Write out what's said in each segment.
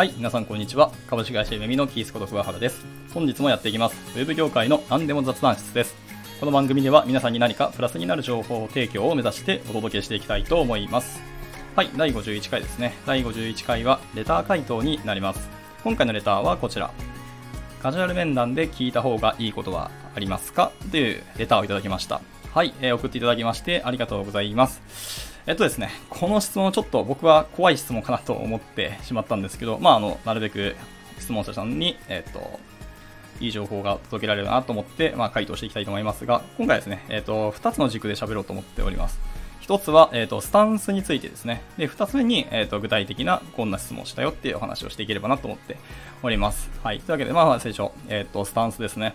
はい、皆さんこんにちは。株式会社ゆめみのキースこと桑原です。本日もやっていきます。ウェブ業界の何でも雑談室です。この番組では皆さんに何かプラスになる情報提供を目指してお届けしていきたいと思います。はい、第51回ですね。第51回はレター回答になります。今回のレターはこちら。カジュアル面談で聞いた方がいいことはありますか？というレターをいただきました。はい、えー送っていただきましてありがとうございます。えっとですね、この質問ちょっと僕は怖い質問かなと思ってしまったんですけど、まあ、あの、なるべく質問者さんに、えっと、いい情報が届けられるなと思って、まあ、回答していきたいと思いますが、今回ですね、えっと、2つの軸で喋ろうと思っております。1つは、えっと、スタンスについてですね。で、2つ目に、えっと、具体的なこんな質問をしたよっていうお話をしていければなと思っております。はい。というわけで、まあ、最初、えっと、スタンスですね。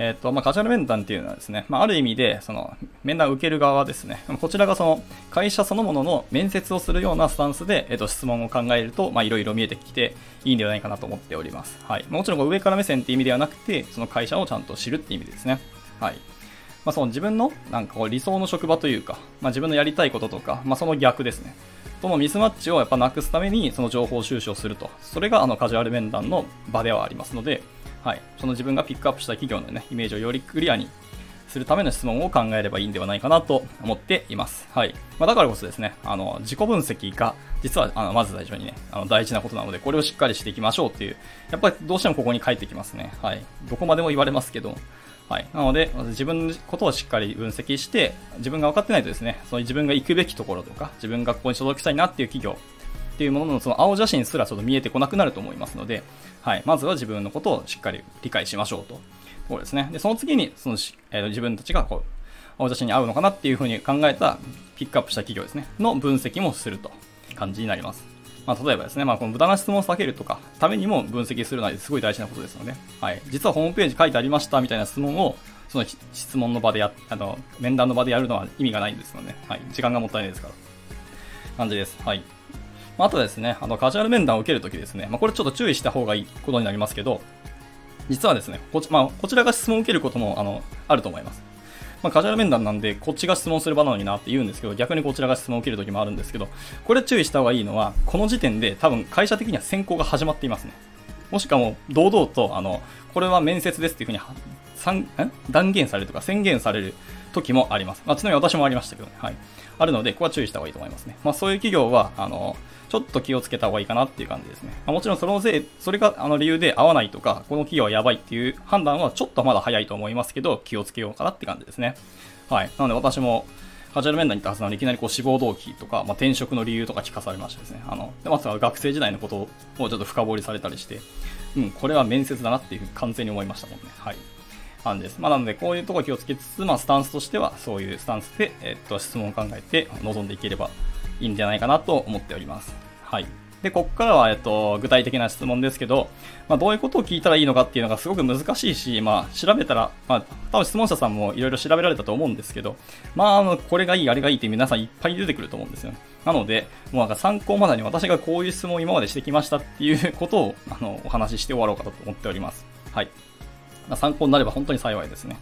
えっ、と、まあ、カジュアル面談っていうのはですね、まあ、ある意味で、その、面談を受ける側ですね、こちらがその、会社そのものの面接をするようなスタンスで、えっ、と、質問を考えると、まあ、いろいろ見えてきていいんではないかなと思っております。はい。もちろん、上から目線っていう意味ではなくて、その会社をちゃんと知るっていう意味ですね。はい。まあ、その自分の、なんかこう、理想の職場というか、まあ、自分のやりたいこととか、まあ、その逆ですね。とのミスマッチをやっぱなくすために、その情報収集をすると。それが、あの、カジュアル面談の場ではありますので、はい、その自分がピックアップした企業の、ね、イメージをよりクリアにするための質問を考えればいいんではないかなと思っています。はいまあ、だからこそですね、あの自己分析が実はあのまず最初にね、あの大事なことなので、これをしっかりしていきましょうっていう、やっぱりどうしてもここに書いてきますね。はい、どこまでも言われますけど、はい、なので、まず自分のことをしっかり分析して、自分が分かってないとですね、その自分が行くべきところとか、自分がここに所属したいなっていう企業、っていうもののその青写真すらちょっと見えてこなくなると思いますので、はい、まずは自分のことをしっかり理解しましょうと。ところですね。で、その次にそのし、えー自分たちがこう、青写真に合うのかなっていうふうに考えたピックアップした企業ですね、の分析もすると感じになります。まあ、例えばですね、まあ、この無駄な質問を避けるとか、ためにも分析するのはすごい大事なことですので、はい、実はホームページ書いてありましたみたいな質問を、その質問の場でや、あの、面談の場でやるのは意味がないんですよね。はい、時間がもったいないですから。感じです。はい。まあとですね、あのカジュアル面談を受けるときですね、まあ、これちょっと注意した方がいいことになりますけど、実はですね、こち,、まあ、こちらが質問を受けることもあのあると思います。まあ、カジュアル面談なんで、こっちが質問する場なのになって言うんですけど、逆にこちらが質問を受けるときもあるんですけど、これ注意した方がいいのは、この時点で多分会社的には選考が始まっていますね。もしかも堂々と、あの、これは面接ですっていうふうに断言されるとか宣言される時もあります。まあ、ちなみに私もありましたけどね。はい。あるので、ここは注意した方がいいと思いますね。まあ、そういう企業は、あの、ちょっと気をつけた方がいいかなっていう感じですね。まあ、もちろんそのせい、それがあの理由で合わないとか、この企業はやばいっていう判断はちょっとまだ早いと思いますけど、気をつけようかなって感じですね。はい。なので私も、カジュアル面談に行ったはずなのにいきなりこう志望動機とか、まあ、転職の理由とか聞かされましてですね。あの、でまずは学生時代のことをちょっと深掘りされたりして、うん、これは面接だなっていうふうに完全に思いましたもんね。はい。感じです。まあ、なので、こういうところ気をつけつつ、まあ、スタンスとしては、そういうスタンスで、えっと、質問を考えて臨んでいければいいんじゃないかなと思っております。はい。で、ここからは、えっと、具体的な質問ですけど、まあ、どういうことを聞いたらいいのかっていうのがすごく難しいし、まあ、調べたら、まあ、多分質問者さんもいろいろ調べられたと思うんですけど、まあ、あの、これがいい、あれがいいって皆さんいっぱい出てくると思うんですよね。なので、もうなんか参考までに私がこういう質問を今までしてきましたっていうことを、あの、お話しして終わろうかと思っております。はい。まあ、参考になれば本当に幸いですね。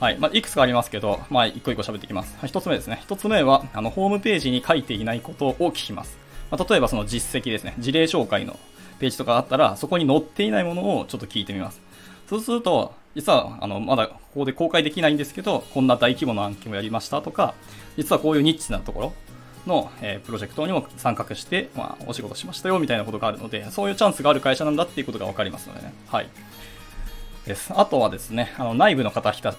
はい。まあ、いくつかありますけど、まあ、一個一個喋っていきます。一つ目ですね。一つ目は、あの、ホームページに書いていないことを聞きます。まあ、例えばその実績ですね。事例紹介のページとかあったら、そこに載っていないものをちょっと聞いてみます。そうすると、実は、あの、まだここで公開できないんですけど、こんな大規模な案件をやりましたとか、実はこういうニッチなところの、えープロジェクトにも参画して、まあ、お仕事しましたよみたいなことがあるので、そういうチャンスがある会社なんだっていうことがわかりますのでね。はい。です。あとはですね、あの内部の方しか、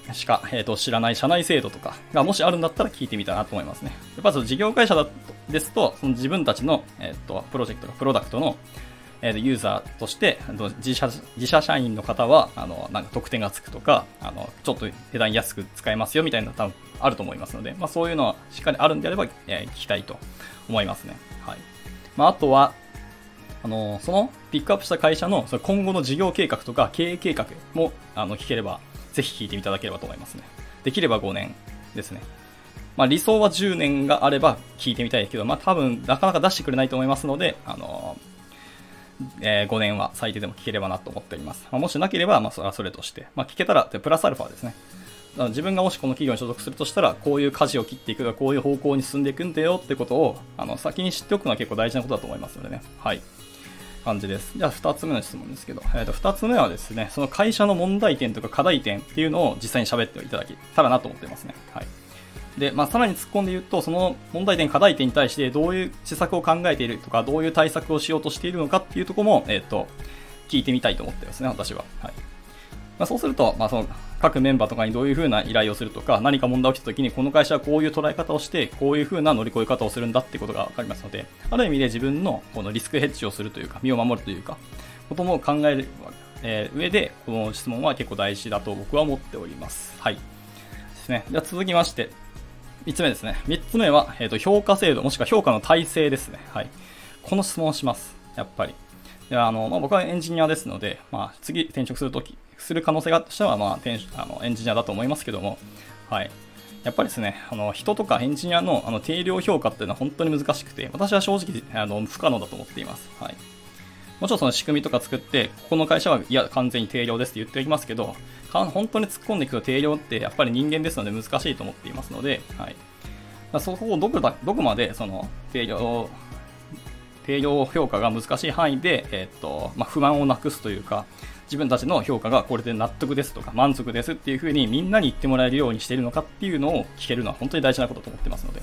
えー、と知らない社内制度とかがもしあるんだったら聞いてみたいなと思いますね。やっぱり事業会社だとですと、その自分たちの、えー、とプロジェクトかプロダクトの、えーとユーザーとして自社自社社員の方はあのなんか特典がつくとかあのちょっと値段安く使えますよみたいな多分あると思いますので、まあ、そういうのはしっかりあるんであれば、えー聞きたいと思いますね。はいまあ、あとはあのそのピックアップした会社のその今後の事業計画とか経営計画もあの聞ければ、ぜひ聞いていただければと思いますね。できれば5年ですね。まあ、理想は10年があれば聞いてみたいですけど、まあ、多分なかなか出してくれないと思いますので、あのえー5年は最低でも聞ければなと思っております。まあ、もしなければ、まあ、それはそれとして、まあ、聞けたら、プラスアルファですね。自分がもしこの企業に所属するとしたら、こういう舵を切っていくとか、こういう方向に進んでいくんだよってことを、あの、先に知っておくのは結構大事なことだと思いますのでね。はい。感じです。じゃあ2つ目の質問ですけど、えー、と2つ目はですね、その会社の問題点とか課題点っていうのを実際に喋っていただけたらなと思ってますね。はい。で、まあ、さらに突っ込んで言うと、その問題点、課題点に対してどういう施策を考えているとか、どういう対策をしようとしているのかっていうとこも、えっ、ー、と、聞いてみたいと思ってますね、私は。はい。まあ、そうすると、まあ、その各メンバーとかにどういうふうな依頼をするとか、何か問題が起きた時に、この会社はこういう捉え方をして、こういうふうな乗り越え方をするんだってことが分かりますので、ある意味で自分のこのリスクヘッジをするというか、身を守るというか、ことも考える、え、上で、この質問は結構大事だと僕は思っております。はい。ですね。じゃ続きまして、3つ目ですね。3つ目は、えーと、評価制度、もしくは評価の体制ですね。はい。この質問をします。やっぱり。であのまあ、僕はエンジニアですので、まあ、次転職するとき、する可能性がとしては、まあ、あのエンジニアだと思いますけども、はい。やっぱりですね、あの人とかエンジニアのあの定量評価っていうのは本当に難しくて、私は正直あの不可能だと思っています。はい。もちろんその仕組みとか作って、ここの会社はいや、完全に定量ですって言っておきますけど、本当に突っ込んでいくと定量ってやっぱり人間ですので難しいと思っていますので、はい。そこをどこだどこまでその定量定量評価が難しい範囲で、えーとまあ、不満をなくすというか、自分たちの評価がこれで納得ですとか満足ですっていうふうにみんなに言ってもらえるようにしているのかっていうのを聞けるのは本当に大事なことと思ってますので、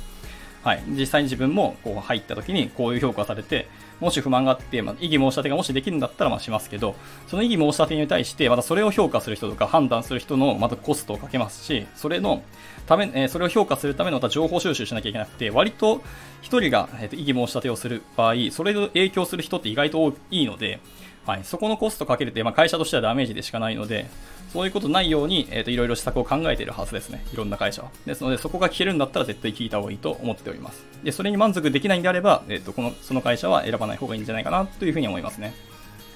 はい、実際に自分もこう入った時にこういう評価されて、もし不満があって、まあ、異議申し立てがもしできるんだったらまあしますけど、その異議申し立てに対して、またそれを評価する人とか判断する人のまたコストをかけますし、それのため、え、それを評価するためのまた情報収集しなきゃいけなくて、割と1人が、えー、と異議申し立てをする場合、それを影響する人って意外と多いので、はい、そこのコストかけるって、まあ、会社としてはダメージでしかないので、そういうことないように、え、ー、と、いろいろ施策を考えているはずですね。いろんな会社は。ですので、そこが聞けるんだったら絶対聞いた方がいいと思っております。で、それに満足できないんであれば、えっ、ー、と、この、その会社は選ばない方がいいんじゃないかなというふうに思いますね。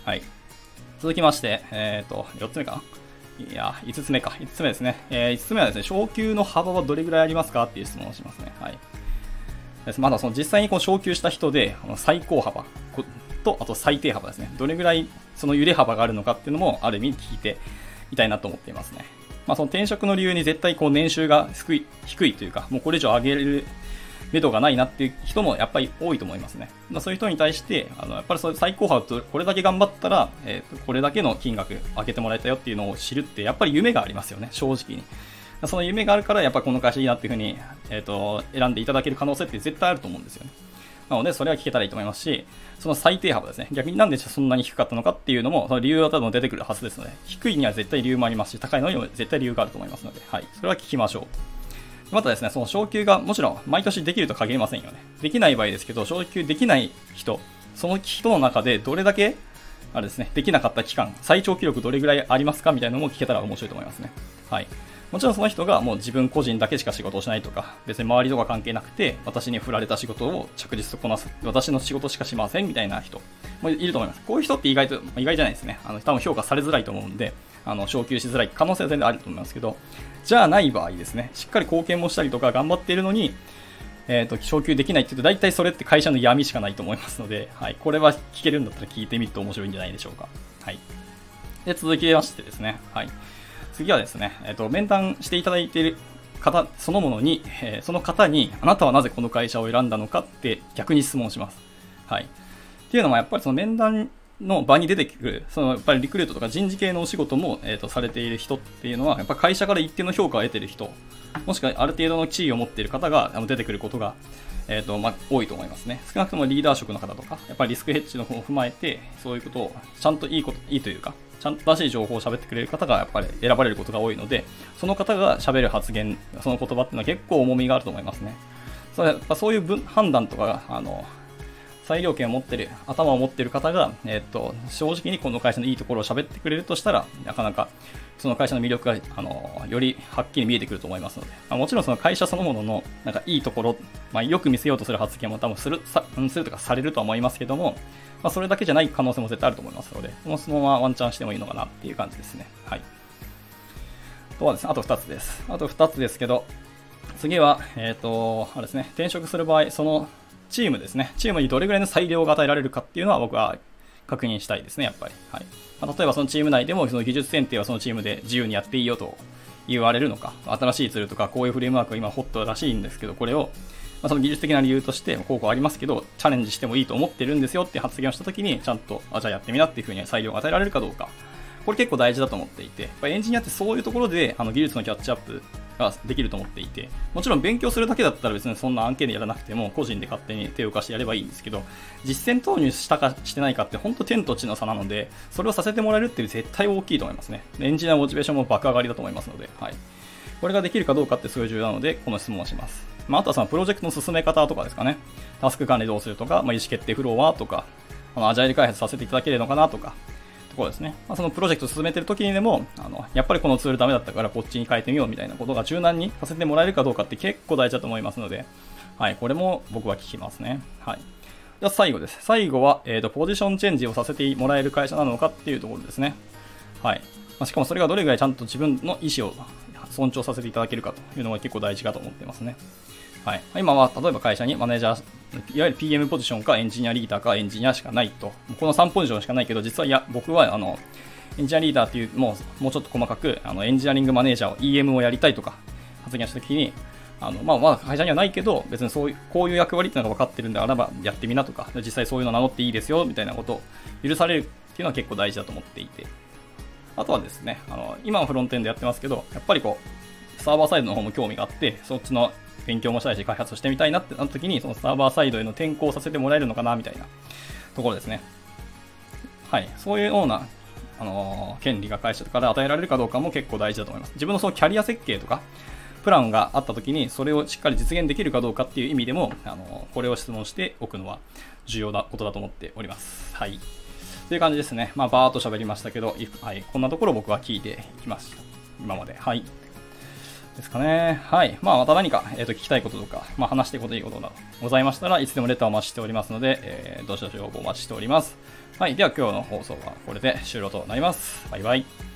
はい。続きまして、えっ、ー、と、4つ目かな？いや、5つ目か。5つ目ですね。えー、5つ目はですね、昇給の幅はどれぐらいありますかっていう質問をしますね。はい。まだその実際にこう昇給した人で、最高幅と、あと最低幅ですね。どれぐらいその揺れ幅があるのかっていうのも、ある意味聞いてみたいなと思っていますね。まあ、その転職の理由に絶対こう年収が低い低いというか、もうこれ以上上げる目処がないなっていう人もやっぱり多いと思いますね。まあ、そういう人に対して、あのやっぱりそれ最高幅とこれだけ頑張ったら、えー、とこれだけの金額上げてもらえたよっていうのを知るって、やっぱり夢がありますよね、正直に。その夢があるから、やっぱこの会社いいなっていうふうに、えーと選んでいただける可能性って絶対あると思うんですよね。なので、それは聞けたらいいと思いますし、その最低幅ですね。逆になんでそんなに低かったのかっていうのも、その理由は多分出てくるはずですので、低いには絶対理由もありますし、高いのにも絶対理由があると思いますので、はい。それは聞きましょう。またですね、その昇給がもちろん毎年できると限りませんよね。できない場合ですけど、昇給できない人、その人の中でどれだけ、あれですね、できなかった期間、最長記録どれぐらいありますかみたいなのも聞けたら面白いと思いますね。はい。もちろんその人がもう自分個人だけしか仕事をしないとか、別に周りとか関係なくて、私に振られた仕事を着実とこなす、私の仕事しかしませんみたいな人もいると思います。こういう人って意外と、意外じゃないですね。あの、多分評価されづらいと思うんで、あの、昇給しづらい可能性は全然あると思いますけど、じゃあない場合ですね、しっかり貢献もしたりとか頑張っているのに、えっ、ー、と、昇給できないって言うと、大体それって会社の闇しかないと思いますので、はい。これは聞けるんだったら聞いてみると面白いんじゃないでしょうか。はい。で、続きましてですね、はい。次はですね、えっ、と、面談していただいている方そのものに、えー、その方に、あなたはなぜこの会社を選んだのかって逆に質問します。はい。っていうのは、やっぱりその面談の場に出てくる、そのやっぱりリクルートとか人事系のお仕事も、えーと、されている人っていうのは、やっぱ会社から一定の評価を得ている人、もしくはある程度の地位を持っている方が出てくることが、えーとまあ、多いと思いますね。少なくともリーダー職の方とか、やっぱりリスクヘッジの方を踏まえて、そういうことをちゃんといいこと、いいというか、ちゃんと正しい情報を喋ってくれる方がやっぱり選ばれることが多いので、その方が喋る発言、その言葉っていうのは結構重みがあると思いますね。それそういう判断とか、あの、裁量権を持ってる、頭を持ってる方が、えっ、と、正直にこの会社のいいところを喋ってくれるとしたら、なかなかその会社の魅力が、あの、よりはっきり見えてくると思いますので、まあ、もちろんその会社そのものの、なんかいいところ、まあ、よく見せようとする発言も多分する、さするとかされるとは思いますけども、まあ、それだけじゃない可能性も絶対あると思いますので、もうそのままワンチャンしてもいいのかなっていう感じですね。はい。あとはですね、あと2つです。あと2つですけど、次は、えっ、ー、と、あれですね、転職する場合、そのチームですね、チームにどれぐらいの裁量が与えられるかっていうのは僕は確認したいですね、やっぱり。はい。まあ、例えばそのチーム内でもその技術選定はそのチームで自由にやっていいよと言われるのか、新しいツールとかこういうフレームワークが今ホットらしいんですけど、これをまあ、その技術的な理由として、こうこうありますけど、チャレンジしてもいいと思ってるんですよって発言をしたときに、ちゃんと、あ、じゃあやってみなっていうふうに裁量が与えられるかどうか。これ結構大事だと思っていて、やっぱエンジニアってそういうところで、あの技術のキャッチアップができると思っていて、もちろん勉強するだけだったら別にそんな案件でやらなくても、個人で勝手に手を貸してやればいいんですけど、実践投入したかしてないかって本当天と地の差なので、それをさせてもらえるっていう絶対大きいと思いますね。エンジニアモチベーションも爆上がりだと思いますので、はい。これができるかどうかってすごい重要なので、この質問をします。まあ、あとはそのプロジェクトの進め方とかですかね。タスク管理どうするとか、まあ、意思決定フローはとか、あのアジャイル開発させていただけるのかなとか、ところですね。まあ、そのプロジェクト進めてる時にでも、あの、やっぱりこのツールダメだったからこっちに変えてみようみたいなことが柔軟にさせてもらえるかどうかって結構大事だと思いますので、はい、これも僕は聞きますね。はい。じゃあ最後です。最後は、えっ、ー、と、ポジションチェンジをさせてもらえる会社なのかっていうところですね。はい。まあ、しかもそれがどれぐらいちゃんと自分の意思を尊重させていただけるかというのが結構大事かと思ってますね。はい。今は、例えば会社にマネージャー、いわゆる PM ポジションかエンジニアリーダーかエンジニアしかないと。この3ポジションしかないけど、実はいや、僕は、あの、エンジニアリーダーっていう、もう、もうちょっと細かく、あの、エンジニアリングマネージャーを EM をやりたいとか、発言したときに、あの、まあ、まあ、会社にはないけど、別にそういう、こういう役割っていうのが分かってるんであれば、やってみなとか、実際そういうの名乗っていいですよ、みたいなことを許されるっていうのは結構大事だと思っていて。あとはですね、あの、今はフロントエンドやってますけど、やっぱりこう、サーバーサイドの方も興味があって、そっちの勉強もしたいし、開発してみたいなってなった時に、そのサーバーサイドへの転校させてもらえるのかな、みたいなところですね。はい。そういうような、あのー、権利が会社から与えられるかどうかも結構大事だと思います。自分のそのキャリア設計とか、プランがあった時に、それをしっかり実現できるかどうかっていう意味でも、あのー、これを質問しておくのは重要なことだと思っております。はい。という感じですね。まあ、バーっと喋りましたけど、はい、こんなところ僕は聞いていきました。今まで。はい。ですかね。はい。まあ、また何か、えっ、ー、と、聞きたいこととか、まあ、話していくこといいことなどございましたらいつでもレターをお待ちしておりますので、えー、どしどし応募お待ちしております。はい。では、今日の放送はこれで終了となります。バイバイ。